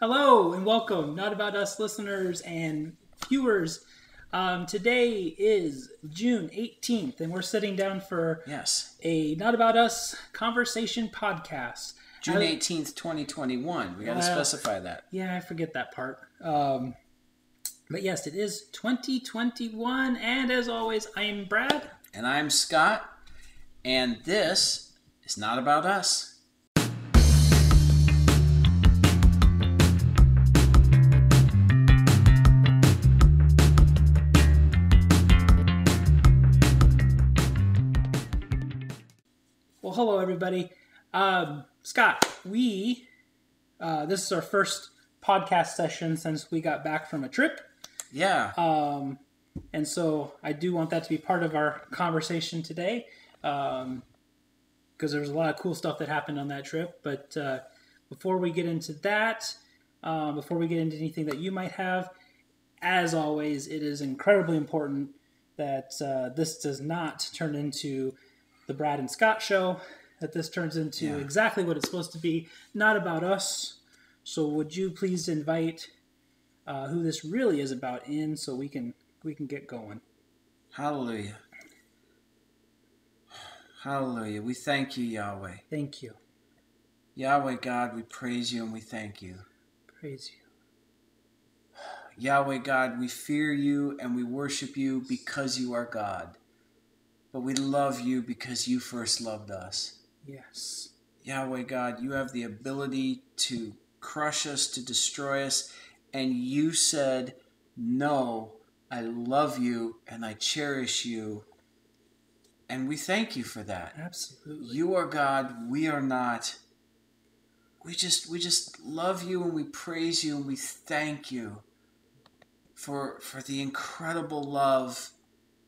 Hello and welcome, Not About Us listeners and viewers. Um, today is June 18th, and we're sitting down for Yes. a Not About Us conversation podcast. June 18th, 2021. We got to Wow. specify that. Yeah, I forget that part. Um, but yes, it is 2021, and as always, I am Brad. And I'm Scott, and this is not about us. Hello everybody. Um, Scott, we uh, this is our first podcast session since we got back from a trip. Yeah. Um, and so I do want that to be part of our conversation today because there was a lot of cool stuff that happened on that trip. But uh, before we get into that, um, before we get into anything that you might have, as always, it is incredibly important that uh, this does not turn into the Brad and Scott show, that this turns into Yeah. exactly what it's supposed to be, not about us. So would you please invite uh, who this really is about in so we can we can get going. Hallelujah. Hallelujah. We thank you, Yahweh. Thank you. Yahweh God, we praise you and we thank you. Praise you. Yahweh God, we fear you and we worship you because you are God. But we love you because you first loved us. Yes. Yahweh God, you have the ability to crush us, to destroy us, and you said, No, I love you and I cherish you. And we thank you for that. Absolutely. You are God, we are not. We just we just love you and we praise you and we thank you for for the incredible love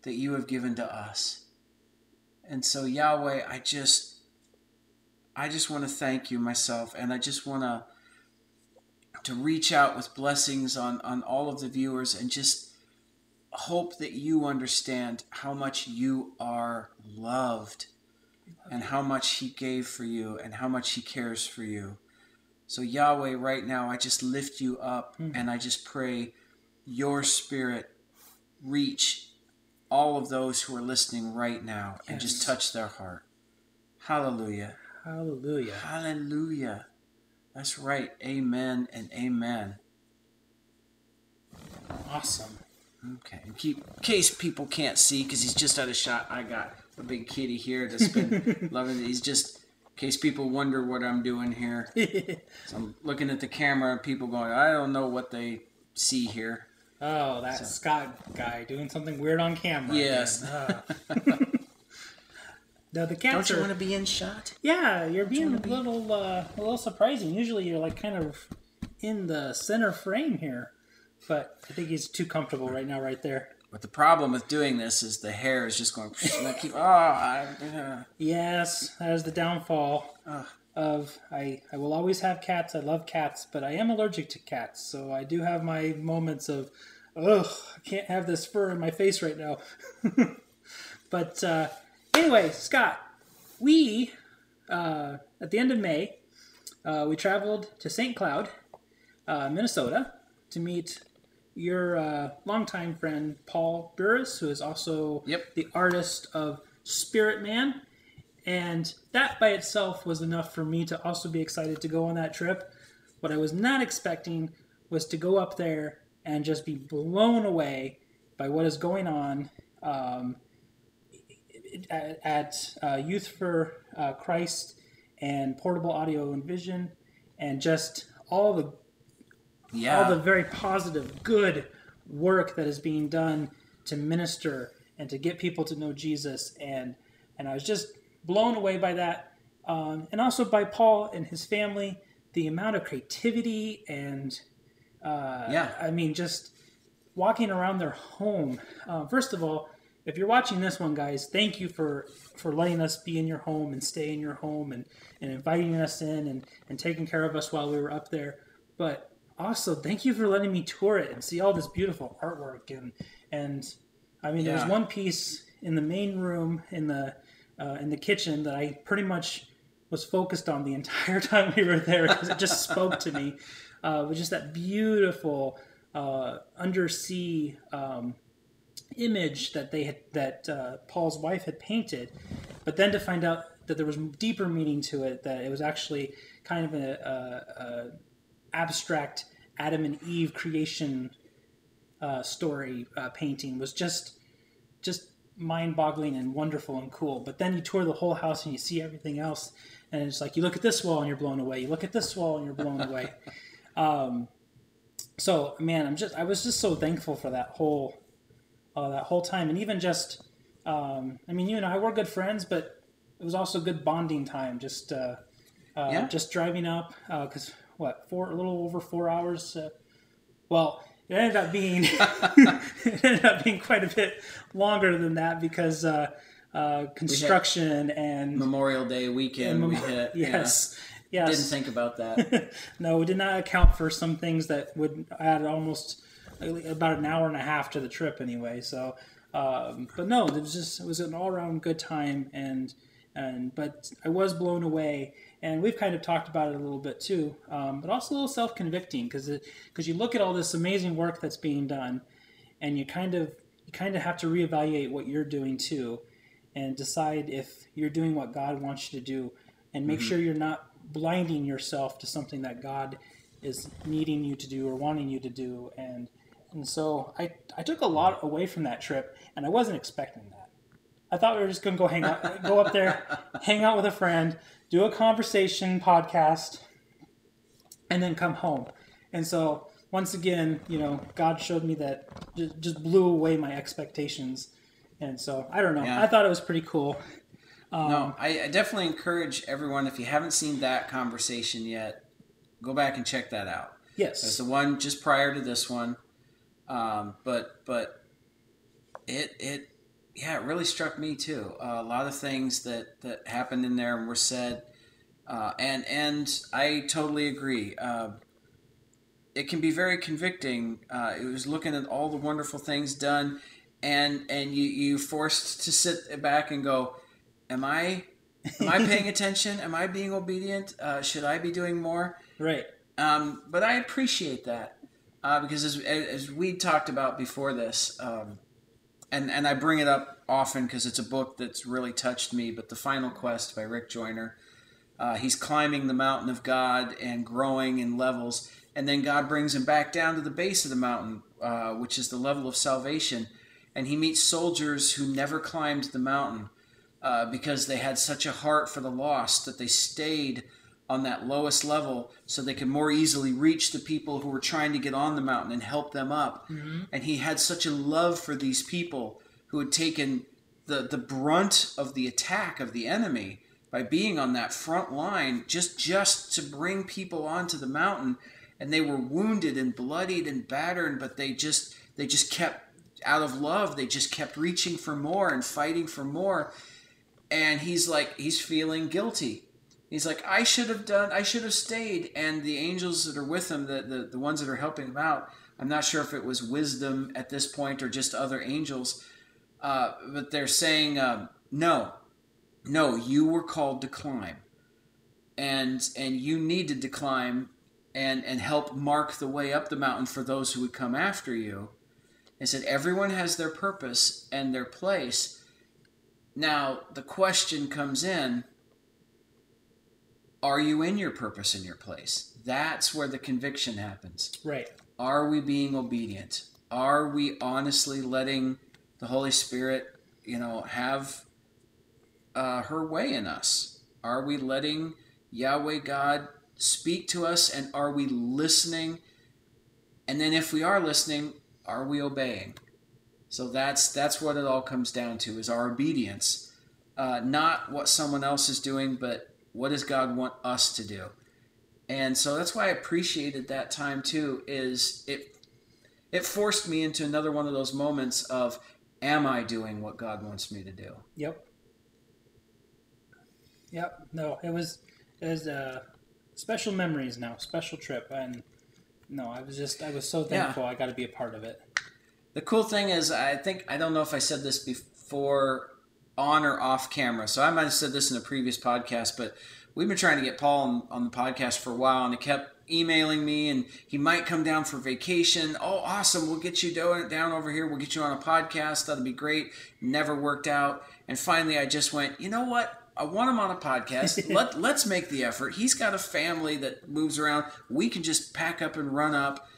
that you have given to us. And so Yahweh, I just I just want to thank you myself and I just want to to reach out with blessings on on all of the viewers and just hope that you understand how much you are loved and how much he gave for you and how much he cares for you. So Yahweh right now I just lift you up Mhm. and I just pray your spirit reach all of those who are listening right now and just touch their heart. Hallelujah. Hallelujah. Hallelujah. That's right. Amen and amen. Awesome. Okay. In keep, in case people can't see, because he's just out of shot, I got a big kitty here that's been loving it. He's just, in case people wonder what I'm doing here. So I'm looking at the camera and people going, I don't know what they see here. oh, that Scott guy doing something weird on camera. Yes. Oh. Again. Ah. no, the cats Don't you are. want to be in shot? Yeah, you're being a wanna be- little uh, a little surprising. Usually you're like kind of in the center frame here, but I think he's too comfortable right now, right there. But the problem with doing this is the hair is just going, and keep, oh, I, uh, Yes, that is the downfall Ugh. of I. I will always have cats. I love cats, but I am allergic to cats, so I do have my moments of, ugh, I can't have this fur in my face right now. but uh, anyway, Scott, we uh, at the end of May, uh, we traveled to St. Cloud, uh, Minnesota, to meet your uh, longtime friend Paul Burris, who is also Yep. the artist of Spirit Man. And that by itself was enough for me to also be excited to go on that trip. What I was not expecting was to go up there and just be blown away by what is going on um, at, at uh, Youth for uh, Christ and Portable Audio and Vision, and just all the yeah. all the very positive, good work that is being done to minister and to get people to know Jesus. And and I was just blown away by that, um, and also by Paul and his family, the amount of creativity and uh, Yeah. I mean just walking around their home. Uh, first of all, if you're watching this one, guys, thank you for for letting us be in your home and stay in your home and, and inviting us in and, and taking care of us while we were up there. But also, thank you for letting me tour it and see all this beautiful artwork and and I mean, there was one piece in the main room in the uh, in the kitchen that I pretty much was focused on the entire time we were there because it just spoke to me. uh, with just that beautiful uh, undersea um, image that they had that uh, Paul's wife had painted, but then to find out that there was deeper meaning to it, that it was actually kind of a, a, a abstract Adam and Eve creation uh, story uh, painting was just just mind-boggling and wonderful and cool. But then you tour the whole house and you see everything else, and it's like you look at this wall and you're blown away. You look at this wall and you're blown away. Um, so man, I'm just I was just so thankful for that whole uh, that whole time, and even just um, I mean, you and I were good friends, but it was also good bonding time. Just uh, uh, Yeah. just driving up because what four a little over four hours. Uh, well, it ended up being it ended up being quite a bit longer than that because uh, uh, construction and Memorial Day weekend we hit. yes, Yeah. yes. Didn't think about that. no, we did not account for some things that would add almost about an hour and a half to the trip anyway. So, um, but no, it was just it was an all around good time, and and but I was blown away, and we've kind of talked about it a little bit too, um, but also a little self convicting because because you look at all this amazing work that's being done, and you kind of you kind of have to reevaluate what you're doing too, and decide if you're doing what God wants you to do, and make sure you're not blinding yourself to something that God is needing you to do or wanting you to do. And and so I I took a lot away from that trip, and I wasn't expecting that. I thought we were just going to go hang out, go up there, hang out with a friend, do a conversation podcast, and then come home. And so once again, you know, God showed me that just, just blew away my expectations. And so I don't know. Yeah. I thought it was pretty cool. Um, no, I, I definitely encourage everyone if you haven't seen that conversation yet, go back and check that out. Yes. It's the one just prior to this one, um, but but it it yeah it really struck me too. Uh, a lot of things that that happened in there and were said, uh, and and I totally agree. Uh, it can be very convicting. Uh, it was looking at all the wonderful things done, and and you you forced to sit back and go, am I am I paying attention? Am I being obedient? Uh, should I be doing more? Right. Um, but I appreciate that uh, because as, as we talked about before this, um, and and I bring it up often because it's a book that's really touched me. But the Final Quest by Rick Joyner, uh, he's climbing the mountain of God and growing in levels, and then God brings him back down to the base of the mountain, uh, which is the level of salvation, and he meets soldiers who never climbed the mountain uh, because they had such a heart for the lost that they stayed on that lowest level so they could more easily reach the people who were trying to get on the mountain and help them up. Mm-hmm. And he had such a love for these people who had taken the, the brunt of the attack of the enemy by being on that front line just just to bring people onto the mountain. And they were wounded and bloodied and battered but they just they just kept out of love. They just kept reaching for more and fighting for more. And he's like he's feeling guilty he's like i should have done i should have stayed. And the angels that are with him the, the, the ones that are helping him out i'm not sure if it was wisdom at this point or just other angels uh, but they're saying um, no no you were called to climb. And and you needed to climb and and help mark the way up the mountain for those who would come after you. And said everyone has their purpose and their place. Now the question comes in are you in your purpose and your place? That's where the conviction happens. Right. are we being obedient? Are we honestly letting the holy spirit you know have uh, her way in us? Are we letting yahweh god speak to us and are we listening? And then if we are listening are we obeying? So that's that's what it all comes down to is our obedience uh, not what someone else is doing but what does god want us to do and so that's why i appreciated that time too is it it forced me into another one of those moments of am i doing what god wants me to do Yep. Yep. No, it was it was uh, special memories now, special trip, and no, I was just I was so Yeah. thankful I got to be a part of it. The cool thing is, I think I don't know if I said this before on or off camera, so I might have said this in a previous podcast, but we've been trying to get Paul on, on the podcast for a while, and it kept emailing me, and he might come down for vacation. Oh, awesome! We'll get you down over here. We'll get you on a podcast. That'll be great. Never worked out. And finally, I just went. You know what? I want him on a podcast. Let let's make the effort. He's got a family that moves around. We can just pack up and run up.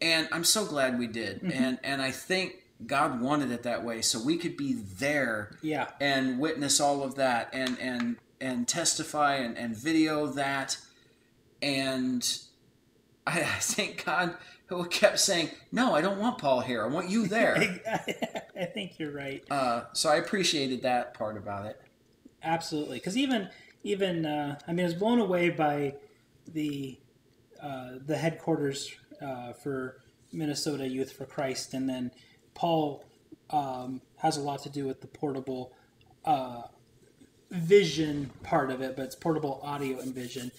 And I'm so glad we did. Mm-hmm. And and I think God wanted it that way so we could be there yeah. and witness all of that and and and testify and, and video that and I, I think God who kept saying, "No, I don't want Paul here. I want you there." I think you're right. Uh, so I appreciated that part about it. Absolutely, because even even uh, I mean, I was blown away by the uh, the headquarters uh, for Minnesota Youth for Christ, and then Paul um, has a lot to do with the portable uh, vision part of it, but it's portable audio and vision.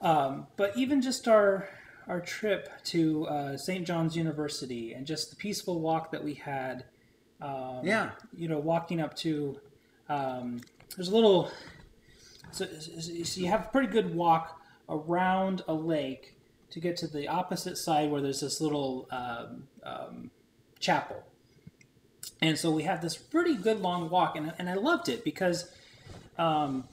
Um, but even just our our trip to uh, St. John's University and just the peaceful walk that we had. Um, yeah. You know, walking up to um, there's a little. So, so you have a pretty good walk around a lake to get to the opposite side where there's this little um, um, chapel. And so we had this pretty good long walk, and, and I loved it because um,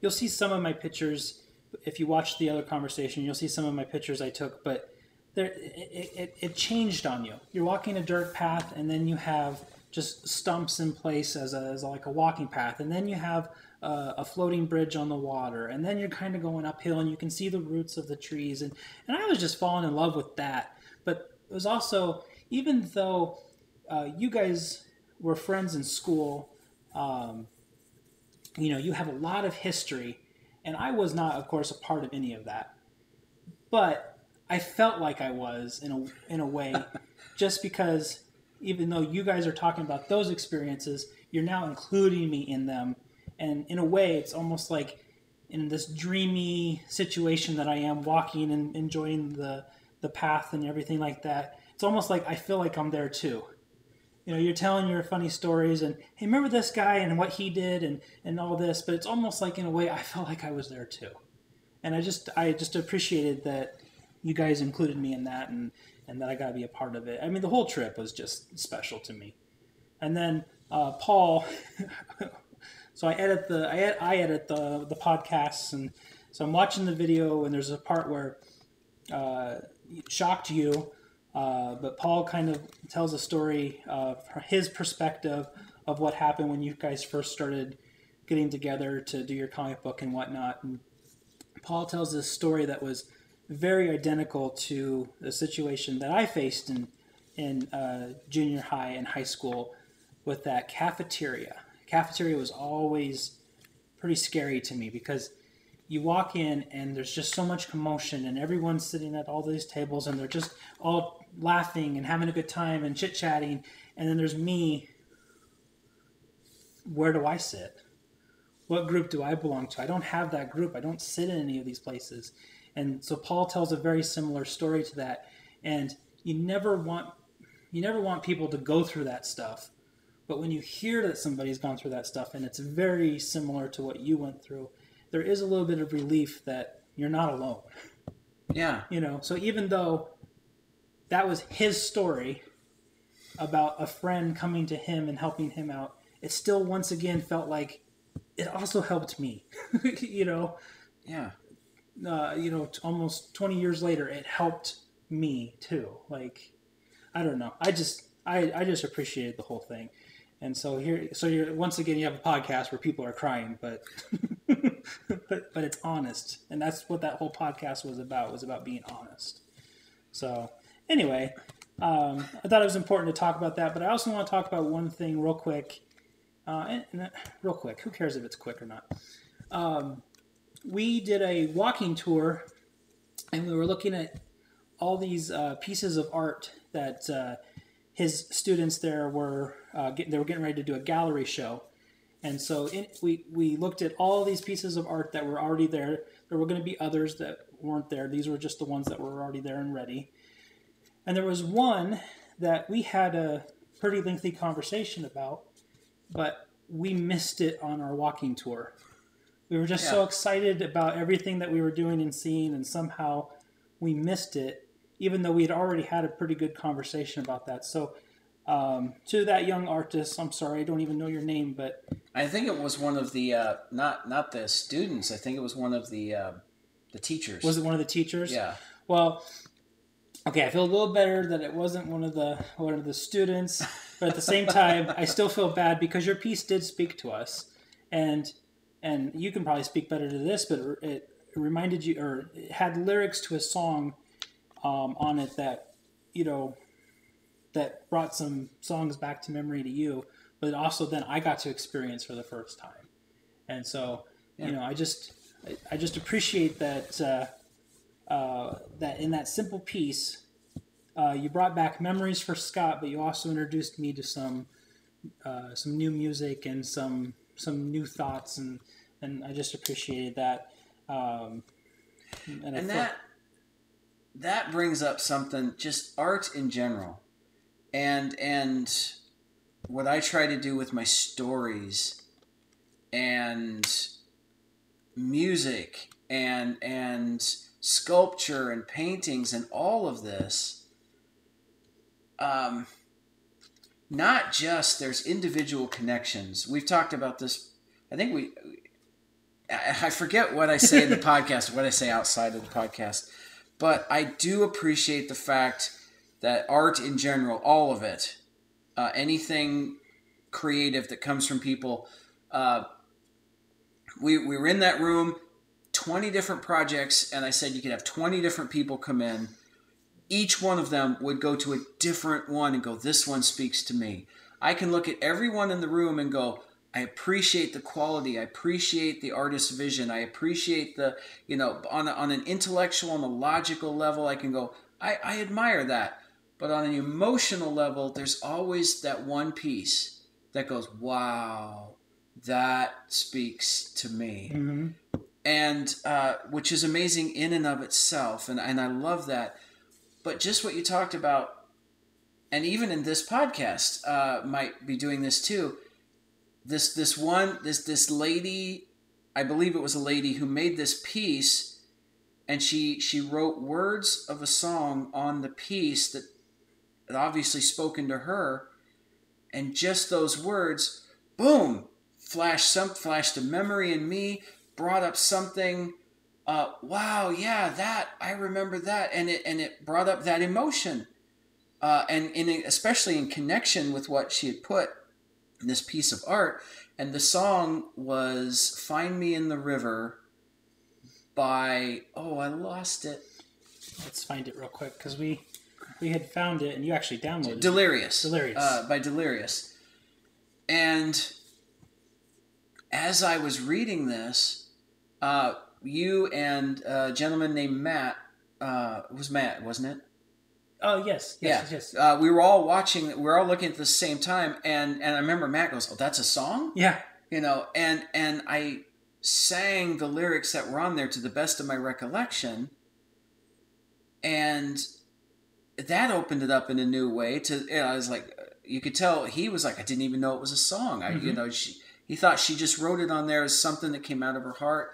you'll see some of my pictures. If you watch the other conversation, you'll see some of my pictures I took, but there, it, it, it changed on you. You're walking a dirt path, and then you have just stumps in place as, a, as like a walking path, and then you have a, a floating bridge on the water, and then you're kind of going uphill, and you can see the roots of the trees, and and I was just falling in love with that. But it was also even though uh, you guys were friends in school, um, you know, you have a lot of history, and I was not, of course, a part of any of that. But I felt like I was in a in a way, just because even though you guys are talking about those experiences, you're now including me in them, and in a way, it's almost like in this dreamy situation that I am walking and enjoying the the path and everything like that it's almost like I feel like I'm there too. You know, you're telling your funny stories and hey, remember this guy and what he did and and all this, but it's almost like in a way I felt like I was there too. And I just I just appreciated that you guys included me in that and and that I got to be a part of it. I mean, the whole trip was just special to me. And then uh, Paul, so I edit the I, I edit the the podcasts, and so I'm watching the video, and there's a part where uh, shocked you uh, but Paul kind of tells a story of his perspective of what happened when you guys first started getting together to do your comic book and whatnot. And Paul tells this story that was very identical to the situation that I faced in in uh, junior high and high school with that cafeteria. Cafeteria was always pretty scary to me because you walk in and there's just so much commotion and everyone's sitting at all these tables and they're just all laughing and having a good time and chit chatting and then there's me. Where do i sit? What group do i belong to? I don't have that group. I don't sit in any of these places. And so paul tells a very similar story to that. And you never want you never want people to go through that stuff. But when you hear that somebody's gone through that stuff and it's very similar to what you went through there is a little bit of relief that you're not alone. Yeah. You know, so even though that was his story about a friend coming to him and helping him out, it still once again felt like it also helped me. you know. Yeah. Uh, you know, almost 20 years later, it helped me too. Like, I don't know. I just, I, I just appreciated the whole thing. And so here, so you're once again, you have a podcast where people are crying, but but, but it's honest, and that's what that whole podcast was about. Was about being honest. So anyway, um, I thought it was important to talk about that, but I also want to talk about one thing real quick. Uh, and, and, real quick, who cares if it's quick or not? Um, we did a walking tour, and we were looking at all these uh, pieces of art that uh, his students there were uh, get, they were getting ready to do a gallery show, and so in, we, we looked at all these pieces of art that were already there. There were going to be others that weren't there. These were just the ones that were already there and ready. And there was one that we had a pretty lengthy conversation about, but we missed it on our walking tour. We were just yeah. so excited about everything that we were doing and seeing, and somehow we missed it, even though we had already had a pretty good conversation about that. So, um, to that young artist, I'm sorry, I don't even know your name, but I think it was one of the uh, not not the students. I think it was one of the uh, the teachers. was it one of the teachers? Yeah. Well, okay, I feel a little better that it wasn't one of the one of the students, but at the same time, I still feel bad because your piece did speak to us, and and you can probably speak better to this, but it, reminded you or it had lyrics to a song um, on it that you know that brought some songs back to memory to you, but also then I got to experience for the first time, and so you know I just I, I just appreciate that. Uh, uh, that in that simple piece, uh, you brought back memories for Scott, but you also introduced me to some uh, some new music and some some new thoughts, and and I just appreciated that. Um, and, and that that brings up something just art in general, and and what I try to do with my stories and music and and sculpture and paintings and all of this um, not just there's individual connections. We've talked about this i think we i forget what i say in the podcast what i say outside of the podcast but i do appreciate the fact that art in general all of it uh, anything creative that comes from people uh, we, we were in that room 20 different projects and I said you could have 20 different people come in. Each one of them would go to a different one and go, This one speaks to me. I can look at everyone in the room and go, I appreciate the quality. I appreciate the artist's vision. I appreciate the, you know, on, a, on an intellectual and a logical level, I can go, I, I admire that. But on an emotional level, there's always that one piece that goes, wow, that speaks to me. Mm-hmm and uh, which is amazing in and of itself, and and I love that. But just what you talked about, and even in this podcast, uh, might be doing this too. This this one this this lady, I believe it was a lady who made this piece, and she she wrote words of a song on the piece that, that obviously spoken to her, and just those words, boom, flashed some flashed a memory in me brought up something uh, wow yeah that i remember that and it and it brought up that emotion uh, and in especially in connection with what she had put in this piece of art and the song was find me in the river by oh i lost it. Let's find it real quick because we we had found it and you actually downloaded delirious it. delirious uh, by delirious and as i was reading this uh, you and a gentleman named Matt. Uh, it was Matt, wasn't it? Oh yes, yes, yeah. yes. Uh, we were all watching. We were all looking at the same time, and and I remember Matt goes, "Oh, that's a song." Yeah. You know, and and I sang the lyrics that were on there to the best of my recollection, and that opened it up in a new way. To you know, I was like, you could tell he was like, I didn't even know it was a song. I, mm-hmm. you know, she, he thought she just wrote it on there as something that came out of her heart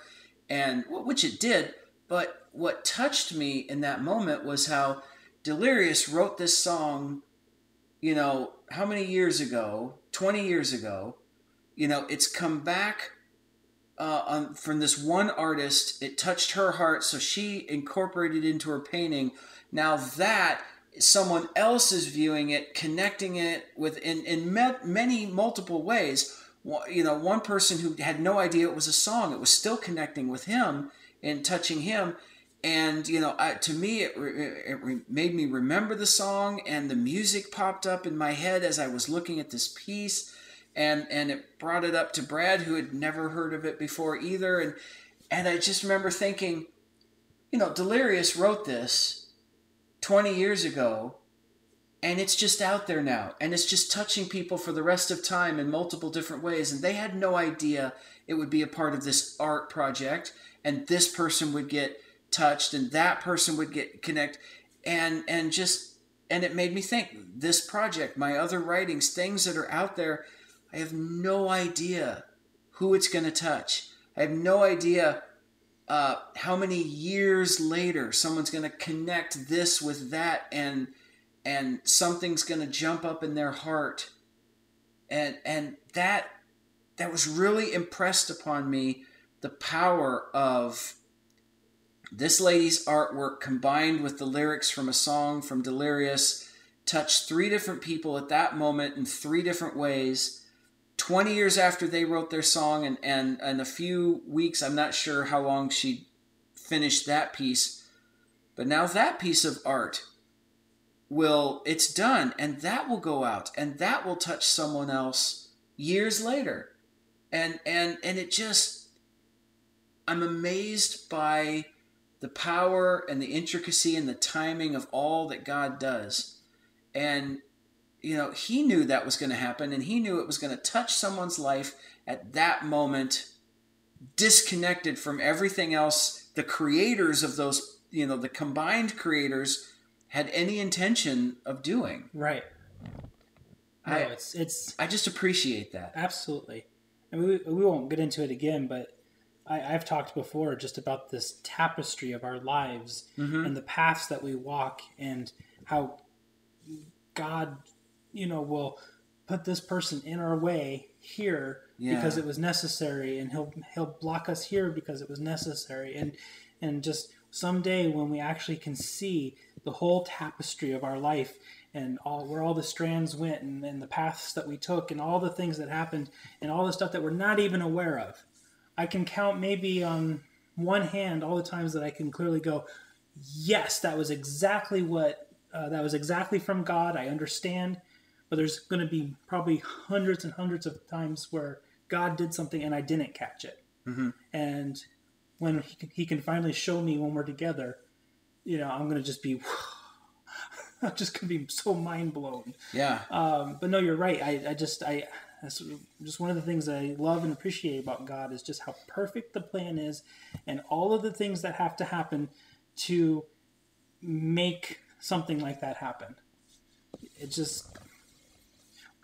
and which it did. But what touched me in that moment was how Delirious wrote this song. You know, how many years ago? Twenty years ago. You know, it's come back uh, on, from this one artist. It touched her heart, so she incorporated it into her painting. Now that someone else is viewing it, connecting it with in in many multiple ways you know, one person who had no idea it was a song. It was still connecting with him and touching him. And you know, I, to me, it, it, it made me remember the song, and the music popped up in my head as I was looking at this piece, and and it brought it up to Brad, who had never heard of it before either, and and I just remember thinking, you know, Delirious wrote this twenty years ago, and it's just out there now and it's just touching people for the rest of time in multiple different ways and they had no idea it would be a part of this art project and this person would get touched and that person would get connect and and just and it made me think this project my other writings things that are out there i have no idea who it's going to touch. I have no idea uh, how many years later someone's going to connect this with that and and something's going to jump up in their heart. And and that that was really impressed upon me the power of this lady's artwork combined with the lyrics from a song from Delirious touched three different people at that moment in three different ways 20 years after they wrote their song and and and a few weeks i'm not sure how long she finished that piece but now that piece of art will it's done and that will go out and that will touch someone else years later. And and and it just i'm amazed by the power and the intricacy and the timing of all that god does. And you know, he knew that was going to happen and he knew it was going to touch someone's life at that moment, disconnected from everything else the creators of those, you know, the combined creators had any intention of doing. Right. No, I, it's it's I just appreciate that. absolutely. And we we won't get into it again, but I, I've talked before just about this tapestry of our lives Mhm. and the paths that we walk and how God, you know, will put this person in our way here Yeah. because it was necessary and he'll he'll block us here because it was necessary and and just someday when we actually can see the whole tapestry of our life and all where all the strands went and, and the paths that we took and all the things that happened and all the stuff that we're not even aware of i can count maybe on one hand all the times that i can clearly go yes that was exactly what uh, that was exactly from god i understand but there's going to be probably hundreds and hundreds of times where god did something and i didn't catch it Mhm. and when he can, he can finally show me when we're together you know i'm going to just be i'm just going to be so mind blown Yeah. um, but no you're right i, I just i that's just one of the things i love and appreciate about god is just how perfect the plan is and all of the things that have to happen to make something like that happen it just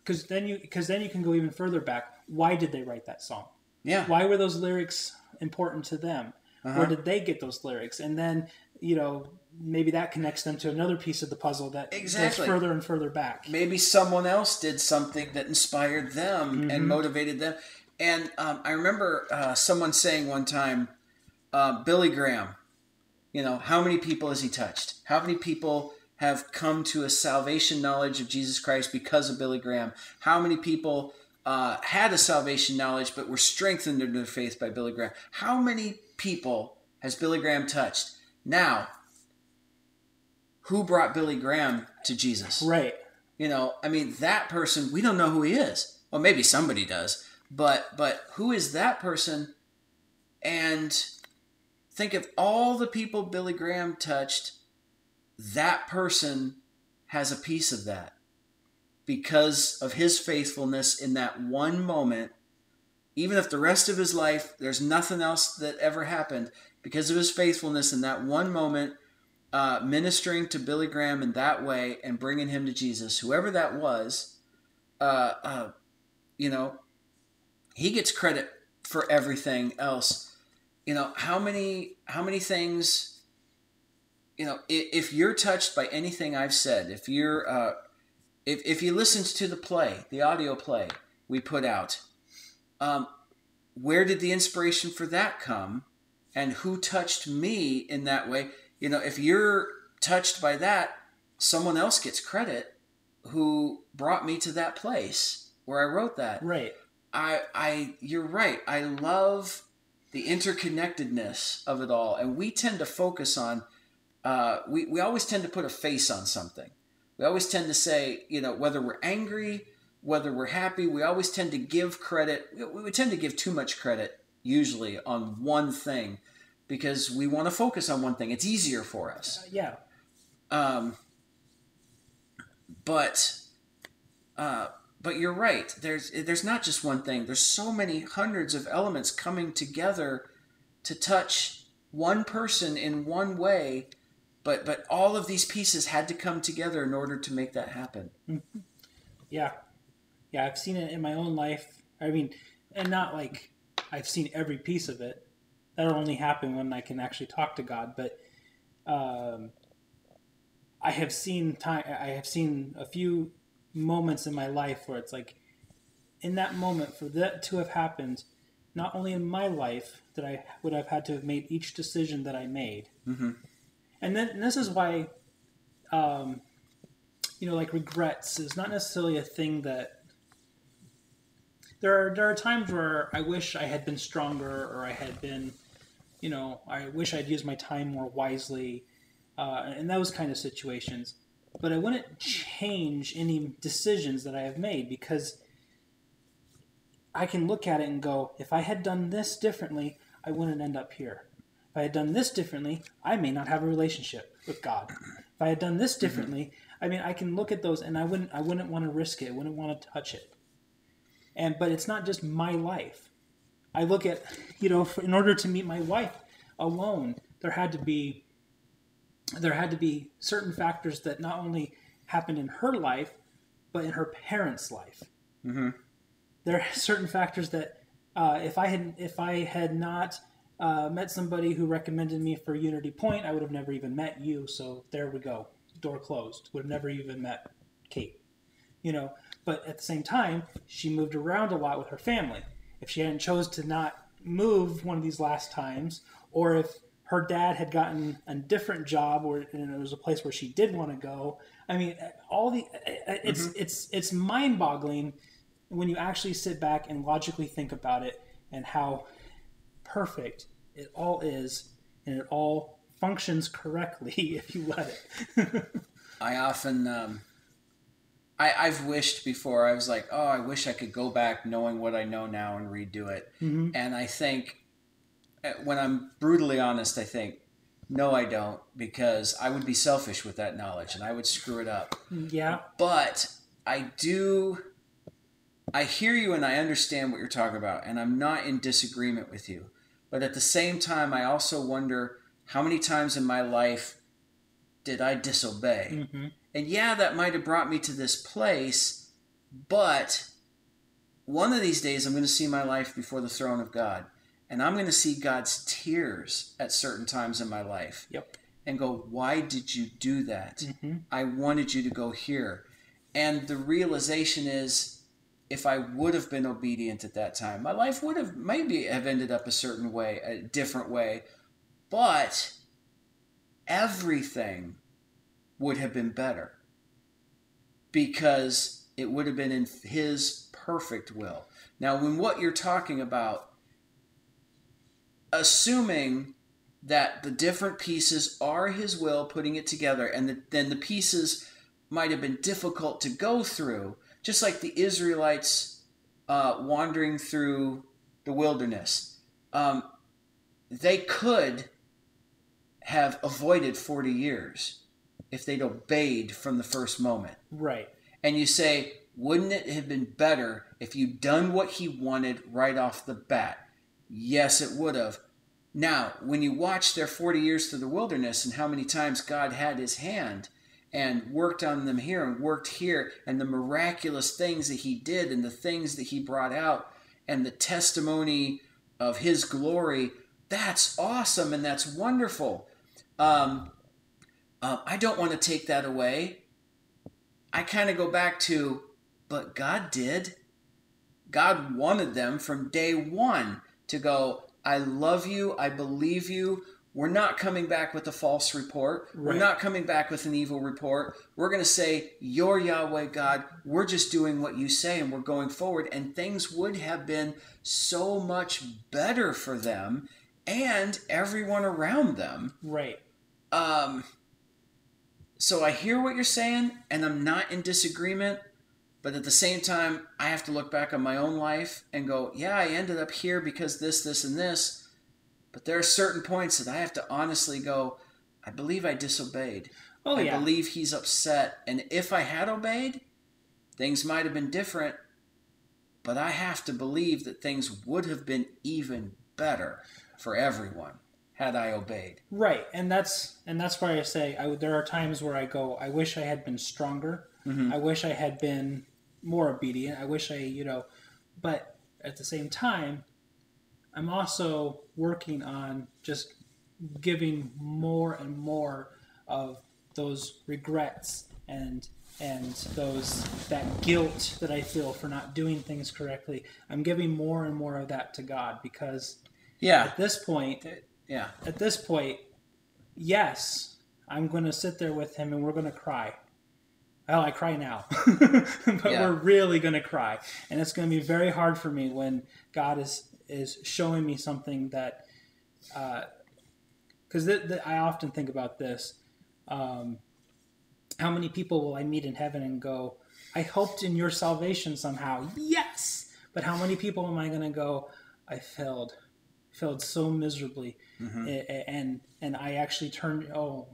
because then you because then you can go even further back why did they write that song Yeah. why were those lyrics important to them Uh-huh. where did they get those lyrics and then you know maybe that connects them to another piece of the puzzle that Exactly. goes further and further back maybe someone else did something that inspired them and motivated them. And um, I remember uh, someone saying one time, uh, Billy Graham, you know, how many people has he touched? How many people have come to a salvation knowledge of Jesus Christ because of Billy Graham? How many people uh, had a salvation knowledge but were strengthened in their faith by Billy Graham? How many people has Billy Graham touched? Now, who brought Billy Graham to Jesus? right You know, I mean, that person, we don't know who he is. Well, maybe somebody does, but but who is that person? And think of all the people Billy Graham touched. That person has a piece of that because of his faithfulness in that one moment. Even if the rest of his life, there's nothing else that ever happened, because of his faithfulness in that one moment, uh, ministering to Billy Graham in that way and bringing him to Jesus, whoever that was, uh, uh, you know, he gets credit for everything else. You know, how many how many things, you know, if, if you're touched by anything I've said, if you're uh, if if you listened to the play, the audio play we put out, um, where did the inspiration for that come, and who touched me in that way? You know, if you're touched by that, someone else gets credit who brought me to that place where I wrote that. right I, I, you're right. I love the interconnectedness of it all, and we tend to focus on. Uh, we we always tend to put a face on something. We always tend to say, you know, whether we're angry, whether we're happy, we always tend to give credit. We, we tend to give too much credit usually on one thing because we want to focus on one thing. It's easier for us. Uh, yeah Um, but uh, but you're right. There's there's not just one thing. There's so many hundreds of elements coming together to touch one person in one way. But but all of these pieces had to come together in order to make that happen. yeah yeah i've seen it in my own life i mean and not like i've seen every piece of it that'll only happen when I can actually talk to God. But um, I have seen time. I have seen a few moments in my life where it's like, in that moment, for that to have happened, not only in my life that I would have had to have made each decision that I made, Mm-hmm. And then and this is why, um, you know, like regrets is not necessarily a thing that. There are there are times where I wish I had been stronger, or I had been, you know, I wish I'd used my time more wisely, uh, in those kind of situations. But I wouldn't change any decisions that I have made because I can look at it and go, if I had done this differently, I wouldn't end up here. If I had done this differently, I may not have a relationship with God. If I had done this differently, I mean, I can look at those and I wouldn't, I wouldn't want to risk it. I wouldn't want to touch it. And but it's not just my life. I look at, you know, for, in order to meet my wife alone, there had to be, there had to be certain factors that not only happened in her life, but in her parents' life Mm-hmm. there are certain factors that uh, if I had if I had not uh, met somebody who recommended me for Unity Point, I would have never even met you. So there we go, door closed. Would have never even met Kate. You know, but at the same time, she moved around a lot with her family. If she hadn't chose to not move one of these last times, or if her dad had gotten a different job or and it was a place where she did want to go, I mean, all the uh, uh, it's mm-hmm. it's it's mind-boggling when you actually sit back and logically think about it and how perfect it all is and it all functions correctly if you let it. I often, um, I, I've wished before. I was like, oh, I wish I could go back knowing what I know now and redo it. Mhm. And I think, uh, when I'm brutally honest, I think, no, I don't, because I would be selfish with that knowledge and I would screw it up. yeah, But I do, I hear you and I understand what you're talking about, and I'm not in disagreement with you. But at the same time, I also wonder how many times in my life did I disobey? hmm And yeah, that might have brought me to this place, but one of these days I'm going to see my life before the throne of God. And I'm going to see God's tears at certain times in my life Yep. and go, Why did you do that? hmm I wanted you to go here. And the realization is if I would have been obedient at that time, my life would have maybe have ended up a certain way, a different way, but everything would have been better because it would have been in his perfect will. Now, when what you're talking about, assuming that the different pieces are his will putting it together and the, then the pieces might have been difficult to go through just like the israelites uh, wandering through the wilderness um, they could have avoided 40 years if they'd obeyed from the first moment Right. and you say, wouldn't it have been better if you'd done what he wanted right off the bat? Yes, it would have. Now, when you watch their 40 years through the wilderness and how many times God had his hand and worked on them here and worked here, and the miraculous things that he did and the things that he brought out, and the testimony of his glory, that's awesome and that's wonderful. Um, uh, I don't want to take that away. I kind of go back to, but God did. God wanted them from day one to go, I love you, I believe you. We're not coming back with a false report. We're not coming back with an evil report. We're going to say, You're Yahweh God. We're just doing what you say and we're going forward. And things would have been so much better for them and everyone around them. Right. Um, so I hear what you're saying, and I'm not in disagreement. But at the same time, I have to look back on my own life and go, yeah, I ended up here because this, this, and this. But there are certain points that I have to honestly go, I believe I disobeyed. Oh I yeah. believe he's upset. And if I had obeyed, things might have been different. But I have to believe that things would have been even better for everyone had I obeyed. Right, and that's and that's why I say I, there are times where I go, I wish I had been stronger. Mhm. I wish I had been more obedient. I wish I, you know, but at the same time, I'm also working on just giving more and more of those regrets and and those that guilt that I feel for not doing things correctly. I'm giving more and more of that to God because Yeah. at this point, Yeah. at this point, yes, I'm going to sit there with him and we're going to cry. Oh, I cry now, but Yeah. we're really going to cry, and it's going to be very hard for me when God is is showing me something that, because th- I often think about this. Um, how many people will I meet in heaven and go, I hoped in your salvation somehow? Yes, but how many people am I going to go? I failed, failed so miserably, a- and and I actually turned oh,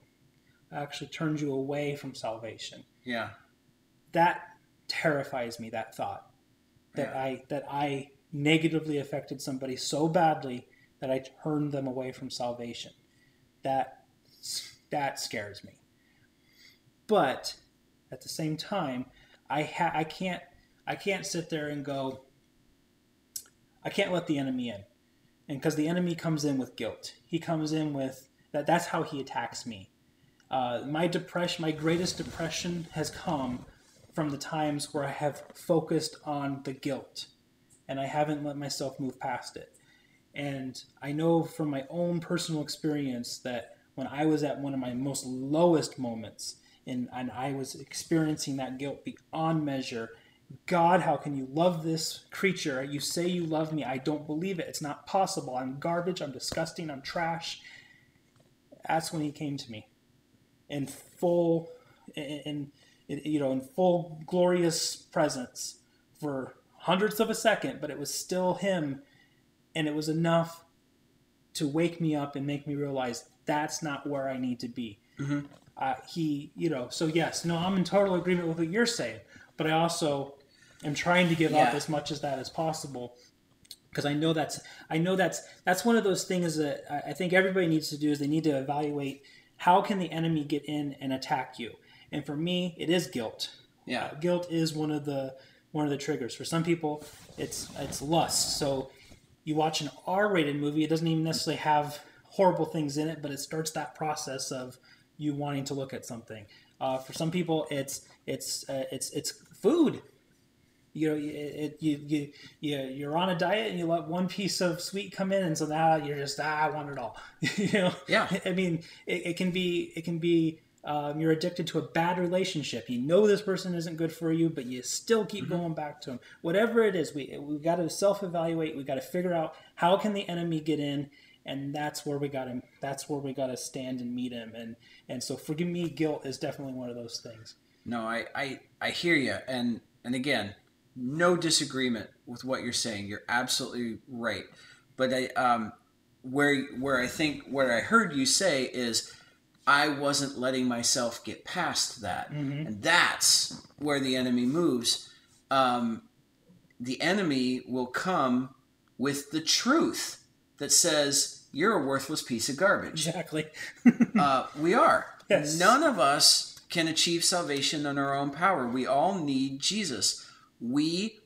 I actually turned you away from salvation Yeah. that terrifies me that thought that Yeah. i that i negatively affected somebody so badly that i turned them away from salvation. That that scares me. But at the same time i ha- i can't i can't sit there and go i can't let the enemy in. And because the enemy comes in with guilt. He comes in with that that's how he attacks me. Uh, my depression, my greatest depression has come from the times where I have focused on the guilt and I haven't let myself move past it. And I know from my own personal experience that when I was at one of my most lowest moments and, and I was experiencing that guilt beyond measure, God, how can you love this creature? You say you love me. I don't believe it. It's not possible. I'm garbage. I'm disgusting. I'm trash. That's when he came to me in full in, in you know in full glorious presence for hundreds of a second but it was still him and it was enough to wake me up and make me realize that's not where i need to be Mhm. uh, he you know so yes no i'm in total agreement with what you're saying but i also am trying to give up as much as that as possible because I know that's I know that's that's one of those things that I I think everybody needs to do is they need to evaluate how can the enemy get in and attack you. And for me, it is guilt. Yeah. Uh, guilt is one of the one of the triggers. For some people, it's it's lust. So you watch an R-rated movie, it doesn't even necessarily have horrible things in it, but it starts that process of you wanting to look at something. Uh, for some people, it's it's uh, it's it's food you know, it, it, you, you, you, you're on a diet and you let one piece of sweet come in, and so now you're just, ah, I want it all. you know? Yeah. I mean, it, it can be, it can be, um, you're addicted to a bad relationship. You know this person isn't good for you, but you still keep going back to them. Whatever it is, we we got to self evaluate. We got to figure out how can the enemy get in, and that's where we got him. That's where we got to stand and meet him. And and so, forgive me, guilt is definitely one of those things. No, I, I, I hear you, and and again, no disagreement with what you're saying. You're absolutely right. But I, um, where where I think what I heard you say is, I wasn't letting myself get past that, and that's where the enemy moves. Um, the enemy will come with the truth that says you're a worthless piece of garbage. Exactly. Uh, we are. Yes. None of us can achieve salvation on our own power. We all need Jesus. We,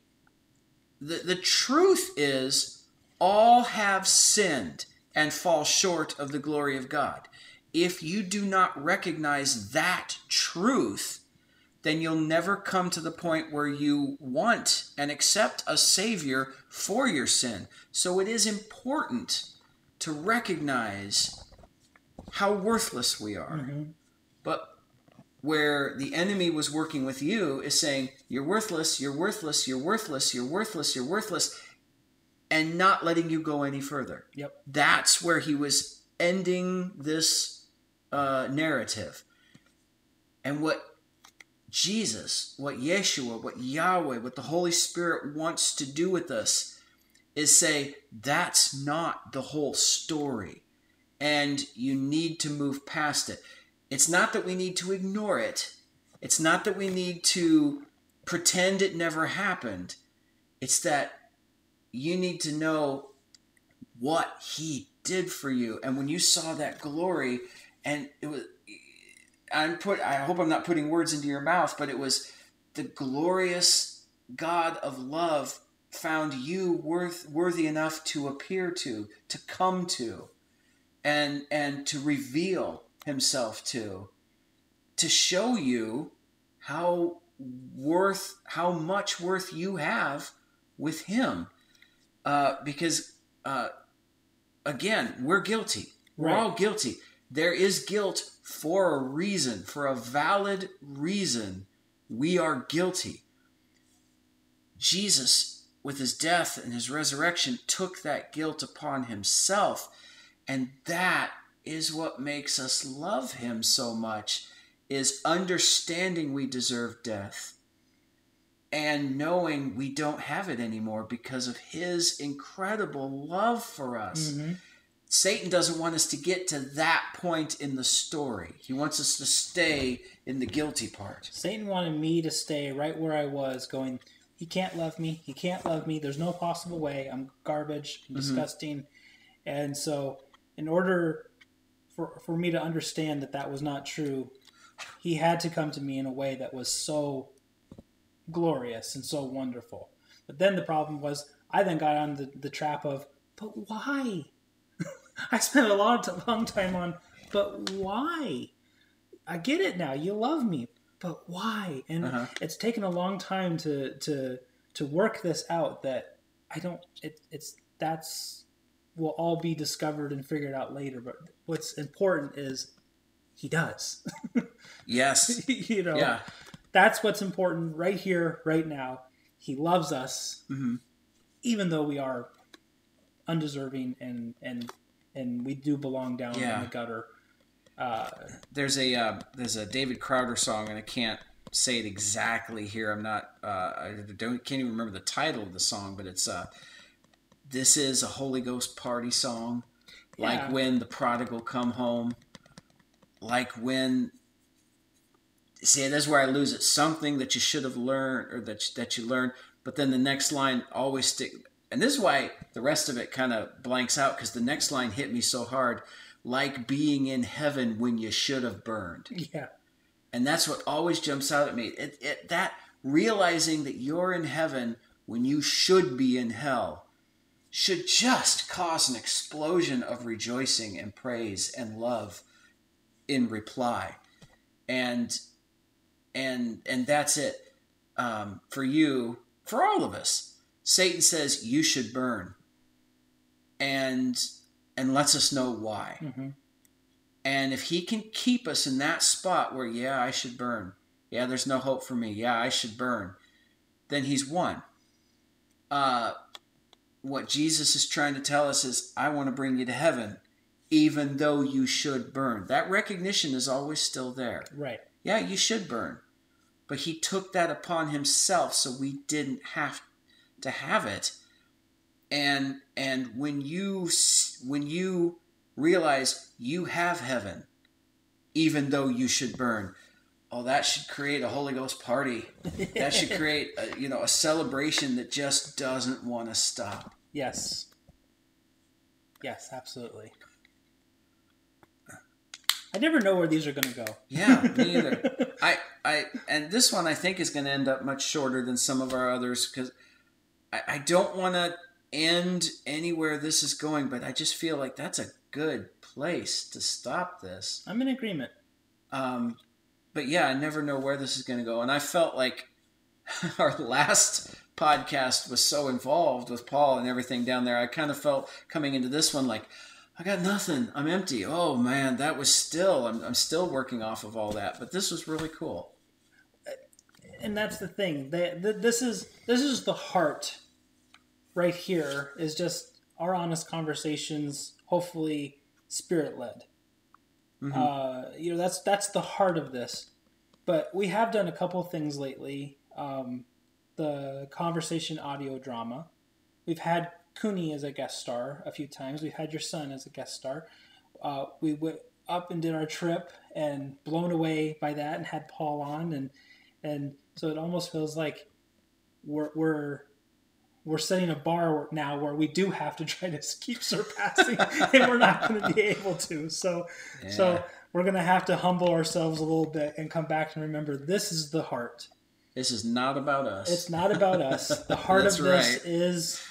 the, the truth is, all have sinned and fall short of the glory of God. If you do not recognize that truth, then you'll never come to the point where you want and accept a Savior for your sin. So it is important to recognize how worthless we are. Mm-hmm. But where the enemy was working with you is saying, You're worthless, you're worthless, you're worthless, you're worthless, you're worthless, and not letting you go any further. Yep. That's where he was ending this uh, narrative. And what Jesus, what Yeshua, what Yahweh, what the Holy Spirit wants to do with us is say, That's not the whole story and you need to move past it. It's not that we need to ignore it. It's not that we need to pretend it never happened. It's that you need to know what he did for you. And when you saw that glory and it was I'm put I hope I'm not putting words into your mouth, but it was the glorious God of love found you worth worthy enough to appear to, to come to, and and to reveal himself to, to show you how worth how much worth you have with him. Uh, because uh, again we're guilty. We're Right. all guilty there is guilt for a reason for a valid reason we are guilty jesus with his death and his resurrection took that guilt upon himself and that is what makes us love him so much is understanding we deserve death and knowing we don't have it anymore because of his incredible love for us. Mhm. Satan doesn't want us to get to that point in the story. He wants us to stay in the guilty part. Satan wanted me to stay right where I was, going, He can't love me. He can't love me. There's no possible way. I'm garbage, I'm disgusting. And so, in order for, for me to understand that that was not true, he had to come to me in a way that was so glorious and so wonderful. But then the problem was, I then got on the, the trap of, but why? I spent a lot long time on, but why? I get it now. You love me, but why? And Uh-huh. it's taken a long time to to to work this out. That I don't. It, it's that's will all be discovered and figured out later. But what's important is he does. Yes. you know, Yeah. that's what's important right here, right now. He loves us, hmm even though we are undeserving and and and we do belong down Yeah. in the gutter. Uh, There's a uh, there's a David Crowder song, and I can't say it exactly here. I'm not. Uh, I don't can't even remember the title of the song, but it's uh, this is a Holy Ghost party song, like Yeah. when the prodigal come home, like when. See, that's where I lose it. Something that you should have learned, or that that you learned, but then the next line always stick. And this is why the rest of it kind of blanks out because the next line hit me so hard, like being in heaven when you should have burned. Yeah, and that's what always jumps out at me. It, it, that realizing that you're in heaven when you should be in hell should just cause an explosion of rejoicing and praise and love in reply. And and and that's it um, for you for all of us satan says you should burn and and lets us know why hmm and if he can keep us in that spot where, yeah, I should burn. Yeah, there's no hope for me. Yeah, I should burn. Then he's won. Uh, what Jesus is trying to tell us is, I want to bring you to heaven, even though you should burn. That recognition is always still there. right. Yeah, you should burn. But he took that upon himself so we didn't have to have it. And and when you when you realize you have heaven even though you should burn, oh that should create a Holy Ghost party. That should create a, you know a celebration that just doesn't want to stop. Yes. Yes, absolutely. I never know where these are going to go. Yeah, me either. I, I, and this one I think is going to end up much shorter than some of our others because I, I don't want to end anywhere this is going, but I just feel like that's a good place to stop this. I'm in agreement. Um, but yeah, I never know where this is going to go, and I felt like our last podcast was so involved with Paul and everything down there. I kind of felt coming into this one like. I got nothing. I'm empty. Oh man, that was still. I'm, I'm still working off of all that, but this was really cool. And that's the thing. They, th- this is this is the heart right here is just our honest conversations, hopefully spirit led. Mhm. Uh, you know, that's that's the heart of this. But we have done a couple things lately. Um, the conversation audio drama. We've had Cooney as a guest star a few times. We've had your son as a guest star. Uh, we went up and did our trip and blown away by that and had Paul on and and so it almost feels like we're we're we're setting a bar now where we do have to try to keep surpassing and we're not going to be able to so Yeah. so we're going to have to humble ourselves a little bit and come back and remember this is the heart This is not about us. It's not about us. The heart of this right. is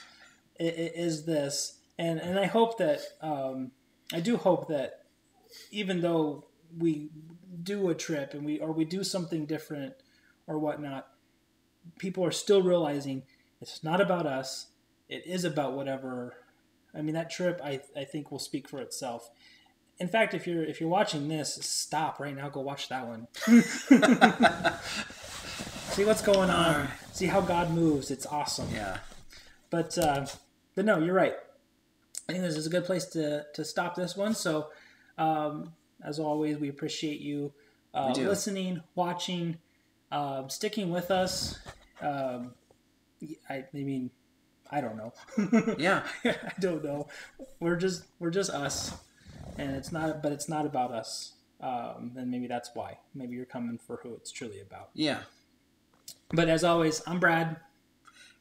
is this, and and I hope that um, I do hope that even though we do a trip and we or we do something different or whatnot, people are still realizing it's not about us. It is about whatever. I mean, that trip I I think will speak for itself. In fact, if you're if you're watching this, stop right now. Go watch that one. See what's going on. See how God moves. It's awesome. yeah. But uh, but no, you're right. I think this is a good place to to stop this one. So um, as always, we appreciate you uh, listening, watching, um, sticking with us. Um, I, I mean, I don't know. Yeah. I don't know. We're just we're just us, and it's not. But it's not about us. Um, and maybe that's why. Maybe you're coming for who it's truly about. Yeah. But as always, I'm Brad.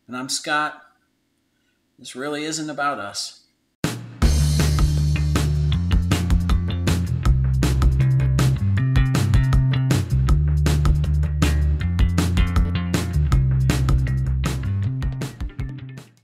And I'm Scott. This really isn't about us.